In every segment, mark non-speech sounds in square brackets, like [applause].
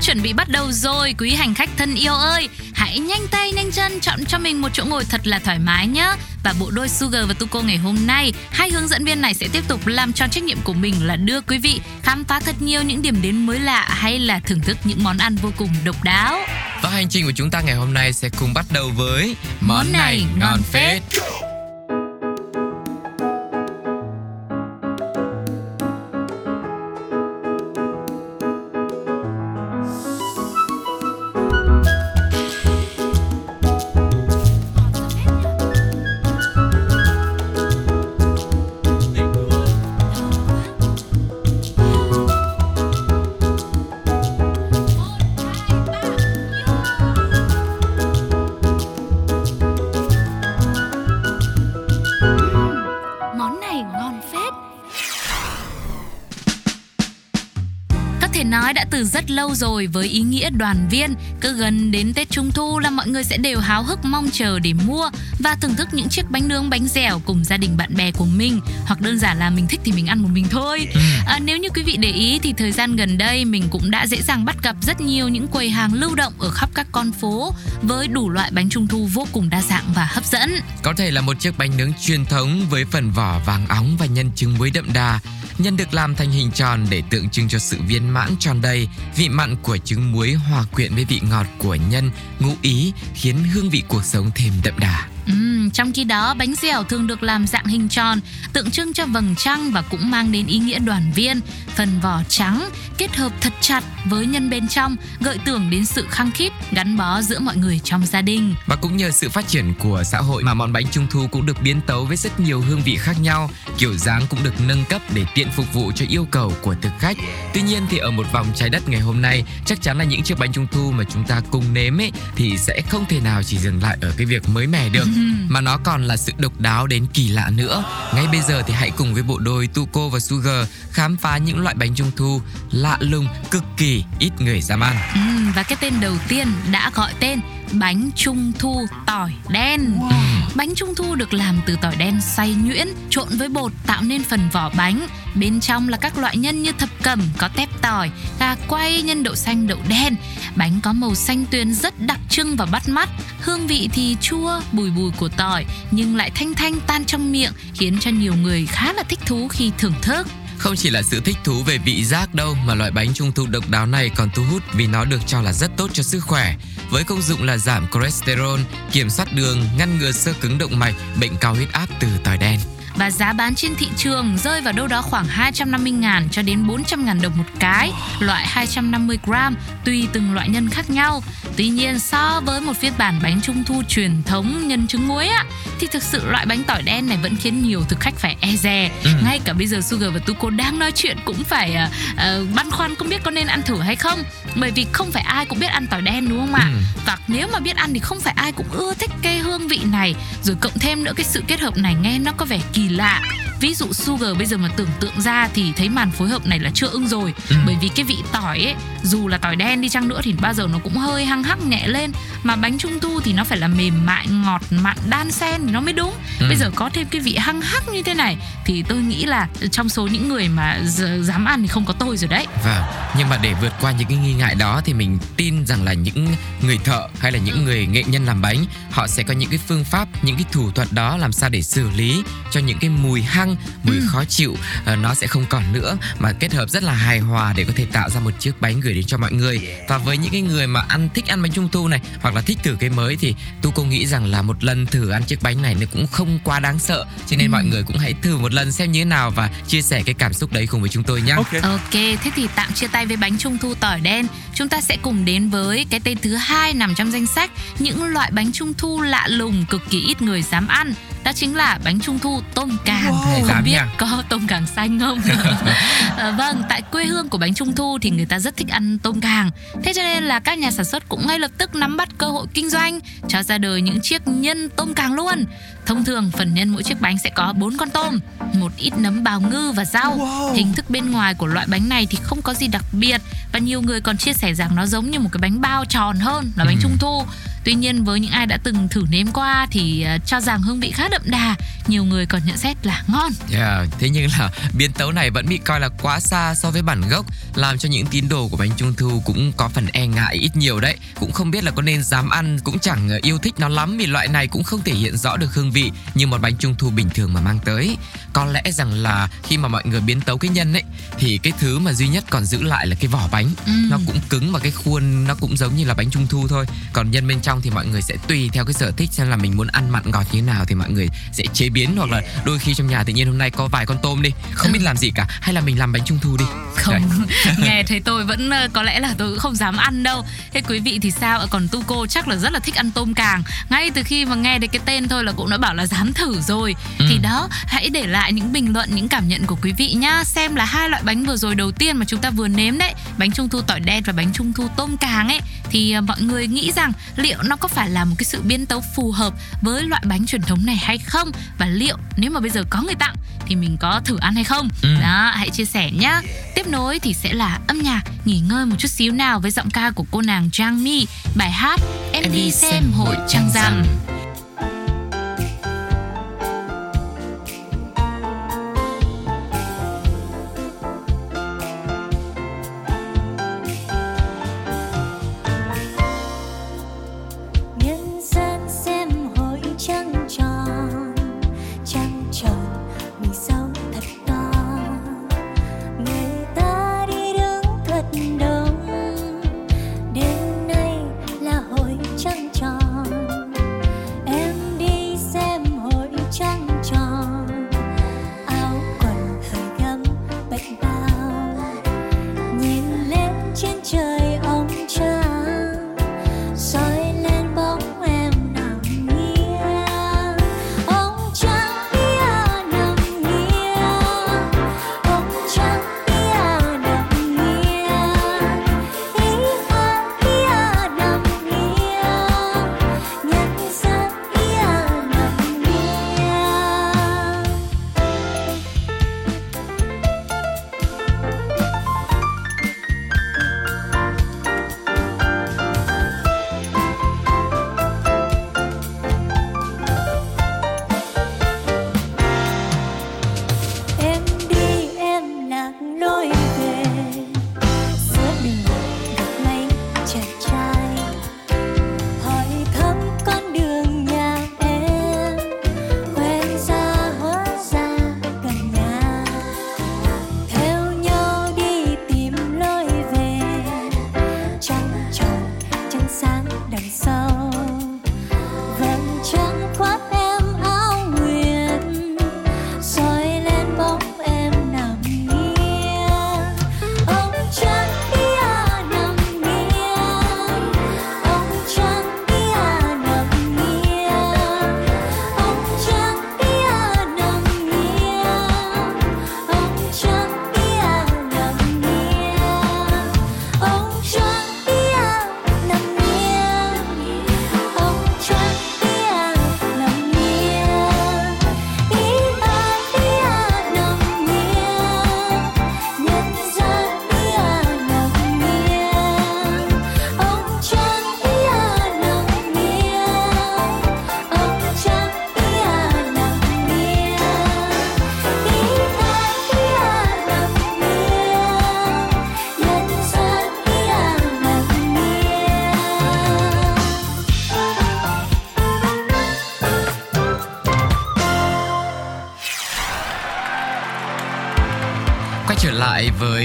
chuẩn bị bắt đầu rồi quý hành khách thân yêu ơi. Hãy nhanh tay nhanh chân chọn cho mình một chỗ ngồi thật là thoải mái nhé. Và bộ đôi Sugar và Tuko ngày hôm nay, hai hướng dẫn viên này sẽ tiếp tục làm tròn trách nhiệm của mình là đưa quý vị khám phá thật nhiều những điểm đến mới lạ hay là thưởng thức những món ăn vô cùng độc đáo. Và hành trình của chúng ta ngày hôm nay sẽ cùng bắt đầu với món này ngon phết. Món rất lâu rồi với ý nghĩa đoàn viên, cứ gần đến Tết Trung Thu là mọi người sẽ đều háo hức mong chờ để mua và thưởng thức những chiếc bánh nướng bánh dẻo cùng gia đình bạn bè của mình hoặc đơn giản là mình thích thì mình ăn một mình thôi. À, nếu như quý vị để ý thì thời gian gần đây mình cũng đã dễ dàng bắt gặp rất nhiều những quầy hàng lưu động ở khắp các con phố với đủ loại bánh trung thu vô cùng đa dạng và hấp dẫn. Có thể là một chiếc bánh nướng truyền thống với phần vỏ vàng óng và nhân trứng muối đậm đà. Nhân được làm thành hình tròn để tượng trưng cho sự viên mãn tròn đầy. Vị mặn của trứng muối hòa quyện với vị ngọt của nhân, ngũ ý khiến hương vị cuộc sống thêm đậm đà. Uhm, trong khi đó bánh dẻo thường được làm dạng hình tròn, tượng trưng cho vầng trăng và cũng mang đến ý nghĩa đoàn viên. Phần vỏ trắng kết hợp thật chặt với nhân bên trong, gợi tưởng đến sự khăng khít, gắn bó giữa mọi người trong gia đình. Và cũng nhờ sự phát triển của xã hội mà món bánh trung thu cũng được biến tấu với rất nhiều hương vị khác nhau, kiểu dáng cũng được nâng cấp để tiện phục vụ cho yêu cầu của thực khách. Tuy nhiên thì ở một vòng trái đất ngày hôm nay, chắc chắn là những chiếc bánh trung thu mà chúng ta cùng nếm ấy thì sẽ không thể nào chỉ dừng lại ở cái việc mới mẻ được, mà nó còn là sự độc đáo đến kỳ lạ nữa. Ngay bây giờ thì hãy cùng với bộ đôi Tuko và Sugar khám phá những loại bánh trung thu lạ lùng, cực kỳ ít người dám ăn. Ừm, và cái tên đầu tiên đã gọi tên bánh trung thu tỏi đen. Bánh trung thu được làm từ tỏi đen xay nhuyễn, trộn với bột tạo nên phần vỏ bánh. Bên trong là các loại nhân như thập cẩm, có tép tỏi, gà quay, nhân đậu xanh, đậu đen. Bánh có màu xanh tuyền rất đặc trưng và bắt mắt. Hương vị thì chua, bùi bùi của tỏi nhưng lại thanh thanh tan trong miệng, khiến cho nhiều người khá là thích thú khi thưởng thức. Không chỉ là sự thích thú về vị giác đâu mà loại bánh trung thu độc đáo này còn thu hút vì nó được cho là rất tốt cho sức khỏe. Với công dụng là giảm cholesterol, kiểm soát đường, ngăn ngừa sơ cứng động mạch, bệnh cao huyết áp từ tỏi đen. và giá bán trên thị trường rơi vào đâu đó khoảng 250 ngàn cho đến 400 ngàn đồng một cái, loại 250 gram tùy từng loại nhân khác nhau. Tuy nhiên so với một phiên bản bánh trung thu truyền thống nhân trứng muối á, thì thực sự loại bánh tỏi đen này vẫn khiến nhiều thực khách phải e dè. Ngay cả bây giờ Sugar và Tuko đang nói chuyện cũng phải ờ, ờ, băn khoăn không biết có nên ăn thử hay không, bởi vì không phải ai cũng biết ăn tỏi đen đúng không ạ? Và nếu mà biết ăn thì không phải ai cũng ưa thích cái hương vị này, rồi cộng thêm nữa cái sự kết hợp này nghe nó có vẻ kỳ lạ ví dụ Sugar bây giờ mà tưởng tượng ra thì thấy màn phối hợp này là chưa ưng rồi. Bởi vì cái vị tỏi ấy dù là tỏi đen đi chăng nữa thì bao giờ nó cũng hơi hăng hắc nhẹ lên. Mà bánh trung thu thì nó phải là mềm mại ngọt mặn đan xen thì nó mới đúng. Bây giờ có thêm cái vị hăng hắc như thế này thì tôi nghĩ là trong số những người mà dám ăn thì không có tôi rồi đấy. Vâng, nhưng mà để vượt qua những cái nghi ngại đó thì mình tin rằng là những người thợ hay là những người nghệ nhân làm bánh họ sẽ có những cái phương pháp, những cái thủ thuật đó làm sao để xử lý cho những cái mùi hăng, mùi khó chịu ờ, nó sẽ không còn nữa mà kết hợp rất là hài hòa để có thể tạo ra một chiếc bánh gửi đến cho mọi người. Và với những cái người mà ăn thích ăn bánh trung thu này hoặc là thích thử cái mới thì tu cô nghĩ rằng là một lần thử ăn chiếc bánh này nó cũng không quá đáng sợ. Cho nên mọi người cũng hãy thử một lần xem như thế nào và chia sẻ cái cảm xúc đấy cùng với chúng tôi nhé. Ok. Ok, thế thì tạm chia tay với bánh trung thu tỏi đen. Chúng ta sẽ cùng đến với cái tên thứ hai nằm trong danh sách những loại bánh trung thu lạ lùng cực kỳ ít người dám ăn. Đó chính là bánh trung thu tôm càng. Wow. Không biết nha. có tôm càng xanh không? à, [laughs] vâng, tại quê hương của bánh trung thu thì người ta rất thích ăn tôm càng. Thế cho nên là các nhà sản xuất cũng ngay lập tức nắm bắt cơ hội kinh doanh, cho ra đời những chiếc nhân tôm càng luôn. Thông thường phần nhân mỗi chiếc bánh sẽ có 4 con tôm, một ít nấm bào ngư và rau. Wow. Hình thức bên ngoài của loại bánh này thì không có gì đặc biệt và nhiều người còn chia sẻ rằng nó giống như một cái bánh bao tròn hơn là bánh Ừ. trung thu. Tuy nhiên với những ai đã từng thử nếm qua thì ờ, cho rằng hương vị khá đậm đà, nhiều người còn nhận xét là ngon. Yeah, thế nhưng là biến tấu này vẫn bị coi là quá xa so với bản gốc làm cho những tín đồ của bánh trung thu cũng có phần e ngại ít nhiều đấy cũng không biết là có nên dám ăn cũng chẳng yêu thích nó lắm vì loại này cũng không thể hiện rõ được hương vị như một bánh trung thu bình thường mà mang tới có lẽ rằng là khi mà mọi người biến tấu cái nhân ấy thì cái thứ mà duy nhất còn giữ lại là cái vỏ bánh Ừ. nó cũng cứng và cái khuôn nó cũng giống như là bánh trung thu thôi còn nhân bên trong thì mọi người sẽ tùy theo cái sở thích xem là mình muốn ăn mặn ngọt như thế nào thì mọi người sẽ chế biến hoặc là đôi khi trong nhà tự nhiên hôm nay có vài con tôm đi không biết làm gì cả hay là mình làm bánh trung thu đi Không, [laughs] nghe thấy tôi vẫn có lẽ là tôi cũng không dám ăn đâu. Thế quý vị thì sao? Còn Tu cô chắc là rất là thích ăn tôm càng. Ngay từ khi mà nghe được cái tên thôi là cũng đã bảo là dám thử rồi. Ừ. Thì đó, hãy để lại những bình luận, những cảm nhận của quý vị nhá. Xem là hai loại bánh vừa rồi đầu tiên mà chúng ta vừa nếm đấy, bánh trung thu tỏi đen và bánh trung thu tôm càng ấy thì ờ, mọi người nghĩ rằng liệu nó có phải là một cái sự biến tấu phù hợp với loại bánh truyền thống này hay không? Và liệu nếu mà bây giờ có người tặng thì mình có thử ăn hay không? Ừ. Đó, hãy chia sẻ nhá. Tiếp nối thì sẽ là âm nhạc nghỉ ngơi một chút xíu nào với giọng ca của cô nàng Giang Mi, bài hát Em đi xem hội trăng rằm.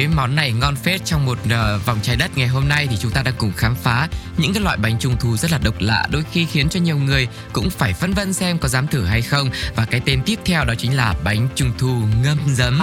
Với món này ngon phết trong một uh, vòng trái đất ngày hôm nay thì chúng ta đang cùng khám phá những cái loại bánh trung thu rất là độc lạ đôi khi khiến cho nhiều người cũng phải phân vân xem có dám thử hay không. Và cái tên tiếp theo đó chính là bánh trung thu ngâm giấm.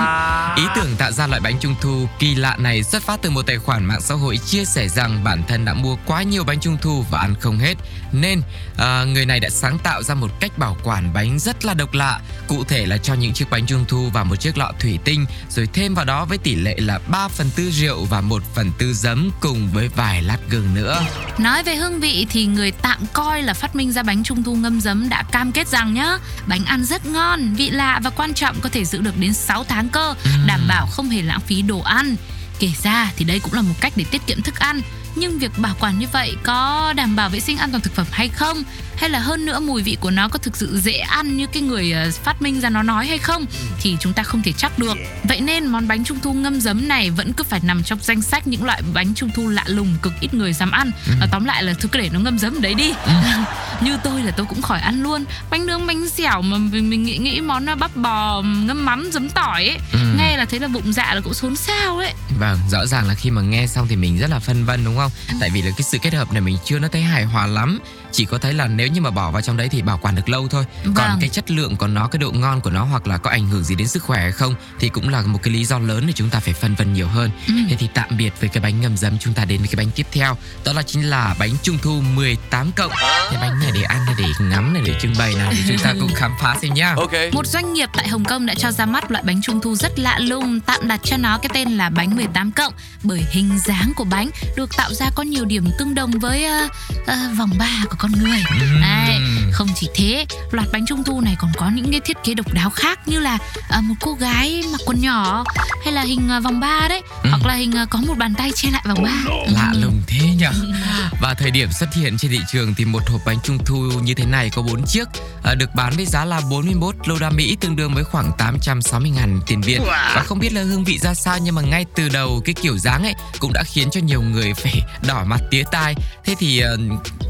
Ý tưởng tạo ra loại bánh trung thu kỳ lạ này xuất phát từ một tài khoản mạng xã hội chia sẻ rằng bản thân đã mua quá nhiều bánh trung thu và ăn không hết. Nên uh, người này đã sáng tạo ra một cách bảo quản bánh rất là độc lạ cụ thể là cho những chiếc bánh trung thu vào một chiếc lọ thủy tinh rồi thêm vào đó với tỷ lệ là 3 phần tư rượu và 1 phần tư giấm cùng với vài lát gừng nữa. Nói về hương vị thì người tạm coi là phát minh ra bánh trung thu ngâm giấm đã cam kết rằng nhá, bánh ăn rất ngon, vị lạ và quan trọng có thể giữ được đến 6 tháng cơ, đảm bảo không hề lãng phí đồ ăn. Kể ra thì đây cũng là một cách để tiết kiệm thức ăn nhưng việc bảo quản như vậy có đảm bảo vệ sinh an toàn thực phẩm hay không hay là hơn nữa mùi vị của nó có thực sự dễ ăn như cái người ờ, phát minh ra nó nói hay không? Thì chúng ta không thể chắc được. Vậy nên món bánh trung thu ngâm giấm này vẫn cứ phải nằm trong danh sách những loại bánh trung thu lạ lùng cực ít người dám ăn. Ừ. tóm lại là cứ để nó ngâm giấm đấy đi. Ừ. [laughs] như tôi là tôi cũng khỏi ăn luôn. Bánh nướng bánh dẻo mà mình nghĩ nghĩ món bắp bò ngâm mắm giấm tỏi ấy ừ. nghe là thấy là bụng dạ là cũng xốn xao ấy. Vâng rõ ràng là khi mà nghe xong thì mình rất là phân vân đúng không? Ừ. tại vì là cái sự kết hợp này mình chưa nó thấy hài hòa lắm. Chỉ có thấy là nếu như mà bỏ vào trong đấy thì bảo quản được lâu thôi. Vâng. còn cái chất lượng của nó cái độ ngon của nó hoặc là có ảnh hưởng gì đến sức khỏe hay không thì cũng là một cái lý do lớn để chúng ta phải phân vân nhiều hơn. Ừ. thế thì tạm biệt với cái bánh ngâm giấm. Chúng ta đến với cái bánh tiếp theo. Đó là chính là bánh trung thu 18 cộng. Cái bánh này để ăn này để ngắm này để trưng bày nào thì chúng ta cùng khám phá xem nhá. Okay. một doanh nghiệp tại Hồng Kông đã cho ra mắt loại bánh trung thu rất lạ lùng tạm đặt cho nó cái tên là bánh 18 cộng bởi hình dáng của bánh được tạo ra có nhiều điểm tương đồng với uh, uh, vòng ba của con người à, không chỉ thế. Loạt bánh trung thu này còn có những cái thiết kế độc đáo khác như là uh, một cô gái mặc quần nhỏ hay là hình uh, vòng ba đấy. Ừ. hoặc là hình uh, có một bàn tay che lại vòng ba. Lạ lùng thế nhỉ? Và thời điểm xuất hiện trên thị trường thì một hộp bánh trung thu như thế này có 4 chiếc uh, được bán với giá là 41 đô la Mỹ tương đương với khoảng 860 ngàn tiền Việt. Và không biết là hương vị ra sao nhưng mà ngay từ đầu cái kiểu dáng ấy cũng đã khiến cho nhiều người phải [laughs] đỏ mặt tía tai. Thế thì uh,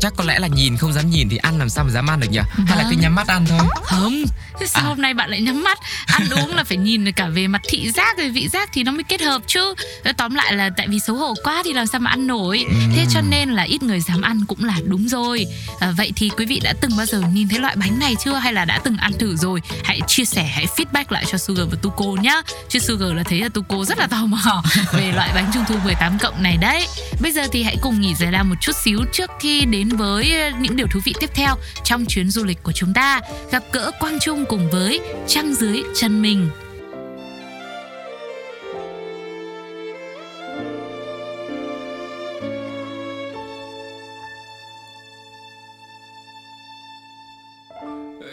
chắc có lẽ là nhìn không dám nhìn thì ăn làm sao mà dám ăn được nhỉ vâng. hay là cứ nhắm mắt ăn thôi. Không sao à. hôm nay bạn lại nhắm mắt? Ăn uống là phải nhìn cả về mặt thị giác rồi vị giác thì nó mới kết hợp chứ. Tóm lại là tại vì xấu hổ quá thì làm sao mà ăn nổi. Ừ. thế cho nên là ít người dám ăn cũng là đúng rồi. À, vậy thì quý vị đã từng bao giờ nhìn thấy loại bánh này chưa? Hay là đã từng ăn thử rồi? Hãy chia sẻ hãy feedback lại cho Sugar và Tuko nhá. Chứ Sugar là thấy là Tuko rất là tò mò [laughs] về loại bánh trung thu 18 cộng này đấy. Bây giờ thì hãy cùng nghỉ giải lao một chút xíu trước khi đến với những điều thú vị tiếp theo trong chuyến du lịch của chúng ta, gặp gỡ Quang Trung cùng với Trăng dưới chân mình.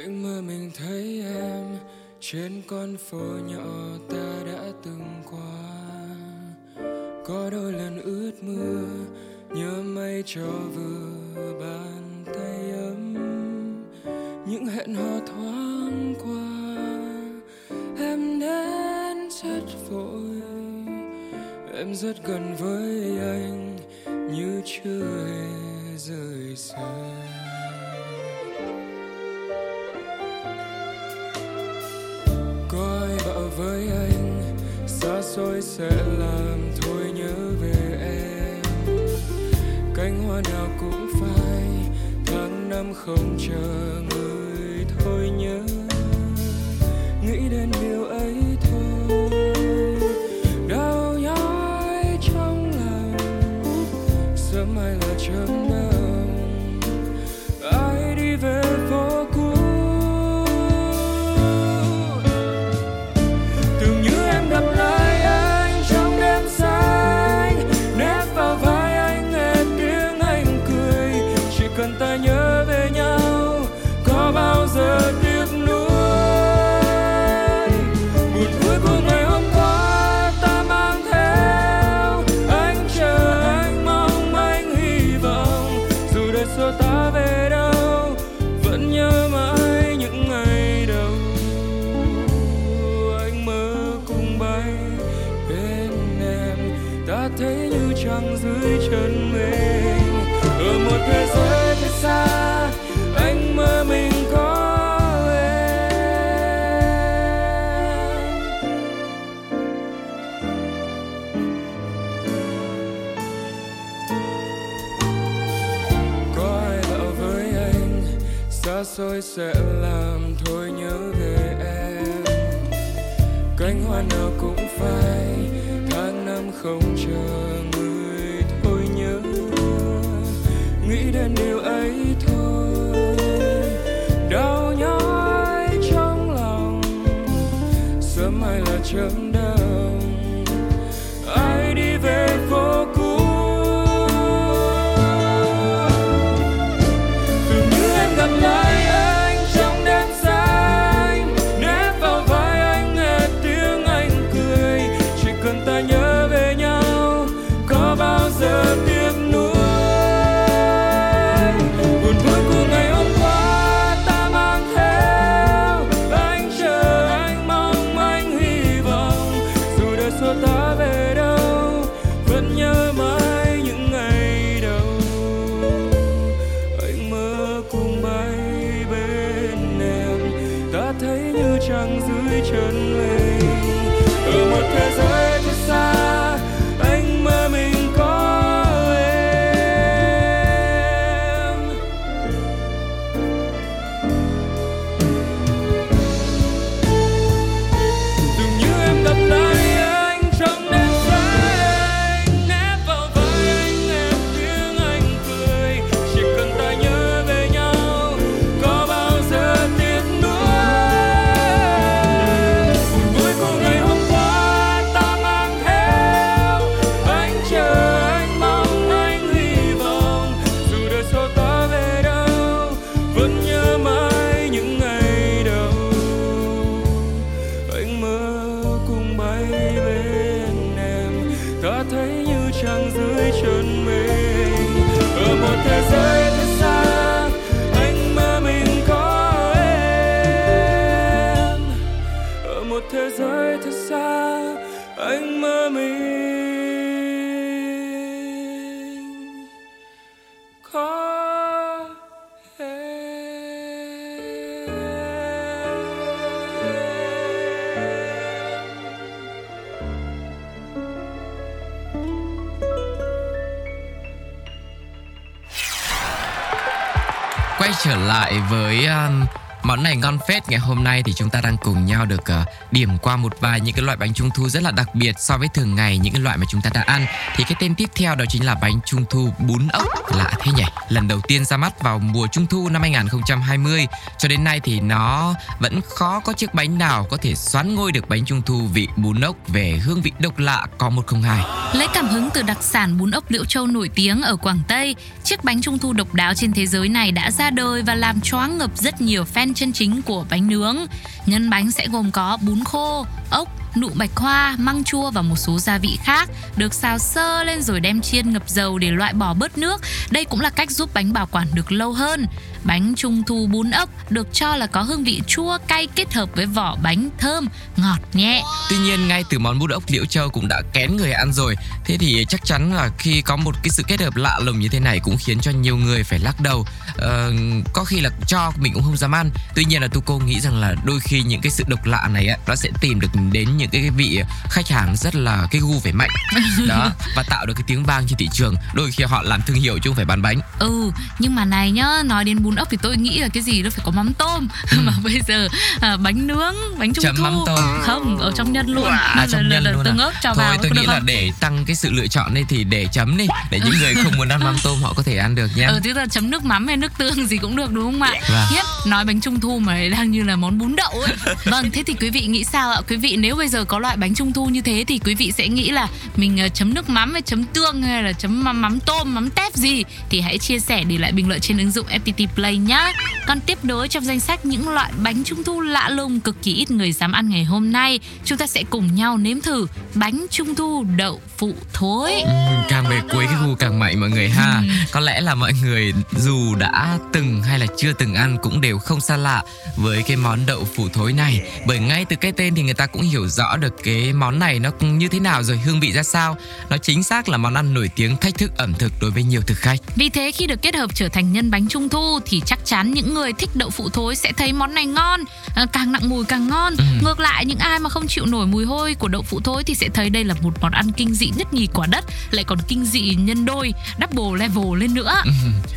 anh mơ mình thấy em trên con phố nhỏ ta đã từng qua có đôi lần ướt mưa, nhớ mây cho vừa bàn tay ấm những hẹn hò thoáng qua, em đến rất vội. Em rất gần với anh như chưa hề rời xa. Coi vợ với anh, xa xôi sẽ làm thôi nhớ về em. Cánh hoa nào cũng phai, tháng năm không chờ người chỉ xa xôi sẽ làm thôi nhớ về em. Cánh hoa nào cũng phai, tháng năm không chờ người thôi nhớ. Nghĩ đến điều ấy thôi, đau nhói trong lòng. Sớm mai là chớm dù ta về đâu, vẫn nhớ mãi những ngày đầu. Anh mơ cùng bay bên em, ta thấy như trăng dưới chân mình. Ở một thế giới Quay trở lại với um, món này ngon phết ngày hôm nay thì chúng ta đang cùng nhau được uh, điểm qua một vài những cái loại bánh trung thu rất là đặc biệt so với thường ngày những cái loại mà chúng ta đã ăn. Thì cái tên tiếp theo đó chính là bánh trung thu bún ốc lạ thế nhỉ. Lần đầu tiên ra mắt vào mùa trung thu năm 2020 cho đến nay thì nó vẫn khó có chiếc bánh nào có thể xoán ngôi được bánh trung thu vị bún ốc về hương vị độc lạ có 102. Lấy cảm hứng từ đặc sản bún ốc Liễu Châu nổi tiếng ở Quảng Tây, chiếc bánh trung thu độc đáo trên thế giới này đã ra đời và làm choáng ngập rất nhiều fan chân chính của bánh nướng. Nhân bánh sẽ gồm có bún khô, ốc, nụ bạch hoa, măng chua và một số gia vị khác được xào sơ lên rồi đem chiên ngập dầu để loại bỏ bớt nước. Đây cũng là cách giúp bánh bảo quản được lâu hơn. Bánh trung thu bún ốc được cho là có hương vị chua cay kết hợp với vỏ bánh thơm, ngọt nhẹ. Tuy nhiên ngay từ món bún ốc Liễu Châu cũng đã kén người ăn rồi. Thế thì chắc chắn là khi có một cái sự kết hợp lạ lùng như thế này cũng khiến cho nhiều người phải lắc đầu. Ờ, có khi là cho mình cũng không dám ăn. Tuy nhiên là Tuco nghĩ rằng là đôi khi những cái sự độc lạ này á, nó sẽ tìm được đến những cái vị khách hàng rất là cái gu phải mạnh. [laughs] Đó và tạo được cái tiếng vang trên thị trường. Đôi khi họ làm thương hiệu chứ không phải bán bánh. Ừ, nhưng mà này nhá, nói đến bún ốc thì tôi nghĩ là cái gì nó phải có mắm tôm. [laughs] mà bây giờ à, bánh nướng, bánh trung Ừ. Chấm thu mắm tôm. không ở trong nhân luôn. À trong nhân luôn tương à? ớt cho Thôi vào tôi nghĩ là không? để tăng cái sự lựa chọn đây thì để chấm đi để những người không muốn ăn mắm tôm họ có thể ăn được nhé. Ừ, thế là chấm nước mắm hay nước tương gì cũng được đúng không ạ? Vâng. Hiếp, nói bánh trung thu mà đang như là món bún đậu ấy. [laughs] vâng, thế thì quý vị nghĩ sao ạ? Quý vị nếu bây giờ có loại bánh trung thu như thế thì quý vị sẽ nghĩ là mình ờ, chấm nước mắm hay chấm tương hay là chấm mắm, mắm tôm, mắm tép gì thì hãy chia sẻ để lại bình luận trên ứng dụng FPT Play nhá. Còn tiếp nối trong danh sách những loại bánh trung thu lạ lùng cực kỳ ít người dám ăn ngày hôm nay, chúng ta sẽ cùng nhau nếm thử bánh trung thu đậu phụ thối. Ừ, càng về cuối cái gu càng mạnh mọi người ha có lẽ là mọi người dù đã từng hay là chưa từng ăn cũng đều không xa lạ với cái món đậu phụ thối này bởi ngay từ cái tên thì người ta cũng hiểu rõ rõ được cái món này nó như thế nào rồi hương vị ra sao. Nó chính xác là món ăn nổi tiếng thách thức ẩm thực đối với nhiều thực khách. Vì thế khi được kết hợp trở thành nhân bánh trung thu thì chắc chắn những người thích đậu phụ thối sẽ thấy món này ngon, à, càng nặng mùi càng ngon. Ừ. Ngược lại những ai mà không chịu nổi mùi hôi của đậu phụ thối thì sẽ thấy đây là một món ăn kinh dị nhất nhì quả đất, lại còn kinh dị nhân đôi, double level lên nữa. Ừ.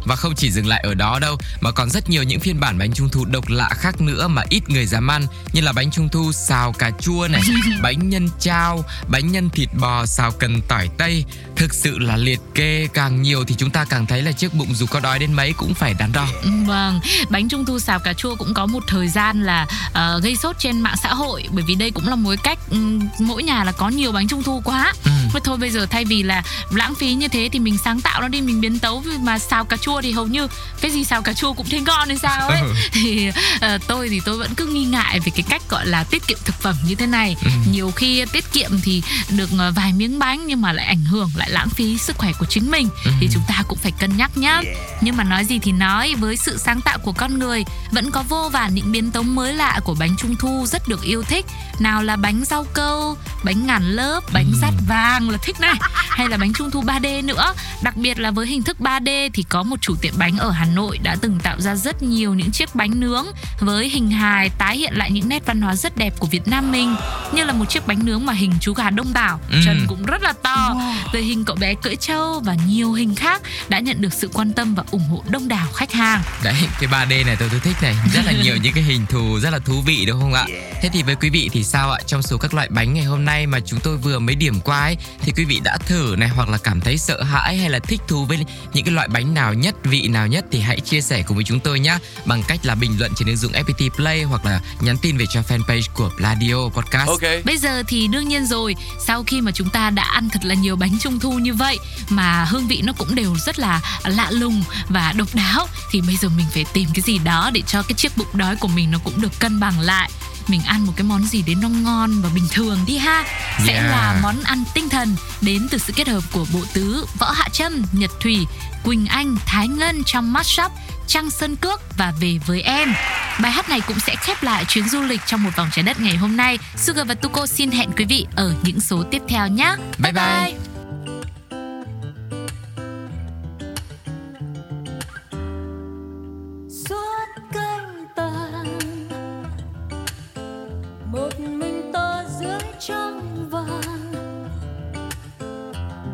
Và không chỉ dừng lại ở đó đâu mà còn rất nhiều những phiên bản bánh trung thu độc lạ khác nữa mà ít người dám ăn như là bánh trung thu xào cà chua này, [laughs] bánh nhân trao, bánh nhân thịt bò xào cần tỏi tây. Thực sự là liệt kê càng nhiều thì chúng ta càng thấy là chiếc bụng dù có đói đến mấy cũng phải đắn đo. Vâng, bánh trung thu xào cà chua cũng có một thời gian là uh, gây sốt trên mạng xã hội bởi vì đây cũng là một cách um, mỗi nhà là có nhiều bánh trung thu quá. Ừ. Mà thôi bây giờ thay vì là lãng phí như thế thì mình sáng tạo nó đi mình biến tấu mà xào cà chua thì hầu như cái gì xào cà chua cũng thấy ngon hay sao ấy. Ừ. [laughs] thì uh, tôi thì tôi vẫn cứ nghi ngại về cái cách gọi là tiết kiệm thực phẩm như thế này. Ừ. Nhiều khi tiết kiệm thì được uh, vài miếng bánh nhưng mà lại ảnh hưởng lại lãng phí sức khỏe của chính mình Ừ. thì chúng ta cũng phải cân nhắc nhá. Nhưng mà nói gì thì nói, với sự sáng tạo của con người vẫn có vô vàn những biến tấu mới lạ của bánh trung thu rất được yêu thích. Nào là bánh rau câu, bánh ngàn lớp, bánh rát vàng là thích này, hay là bánh trung thu 3D nữa. Đặc biệt là với hình thức 3D thì có một chủ tiệm bánh ở Hà Nội đã từng tạo ra rất nhiều những chiếc bánh nướng với hình hài tái hiện lại những nét văn hóa rất đẹp của Việt Nam mình, như là một chiếc bánh nướng mà hình chú gà đông đảo, Ừ. chân cũng rất là to, rồi hình cậu bé cưỡi trâu và nhiều hình khác đã nhận được sự quan tâm và ủng hộ đông đảo khách hàng. Đấy, cái 3D này tôi tôi thích này, rất là nhiều những cái hình thù rất là thú vị đúng không ạ? Thế thì với quý vị thì sao ạ? Trong số các loại bánh ngày hôm nay mà chúng tôi vừa mới điểm qua ấy, thì quý vị đã thử này hoặc là cảm thấy sợ hãi hay là thích thú với những cái loại bánh nào nhất, vị nào nhất thì hãy chia sẻ cùng với chúng tôi nhé bằng cách là bình luận trên ứng dụng FPT Play hoặc là nhắn tin về cho fanpage của Pladio Podcast. Okay. Bây giờ thì đương nhiên rồi, sau khi mà chúng ta đã ăn thật là nhiều bánh trung thu như vậy mà hương vị nó cũng đều rất là lạ lùng và độc đáo thì bây giờ mình phải tìm cái gì đó để cho cái chiếc bụng đói của mình nó cũng được cân bằng lại. Mình ăn một cái món gì đến nó ngon và bình thường đi ha. Sẽ Yeah. là món ăn tinh thần đến từ sự kết hợp của bộ tứ Võ Hạ Trâm, Nhật Thủy, Quỳnh Anh, Thái Ngân trong Mashup Trăng Sơn Cước và Về với em. Bài hát này cũng sẽ khép lại chuyến du lịch trong một vòng trái đất ngày hôm nay. Sugar và Tuko xin hẹn quý vị ở những số tiếp theo nhé. Bye bye. suốt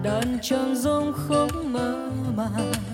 đàn trầm rông không mơ màng.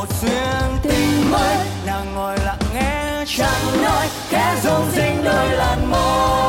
Một duyên tình mới. Nàng ngồi lặng nghe, chẳng nói khẽ rung rinh đôi làn môi.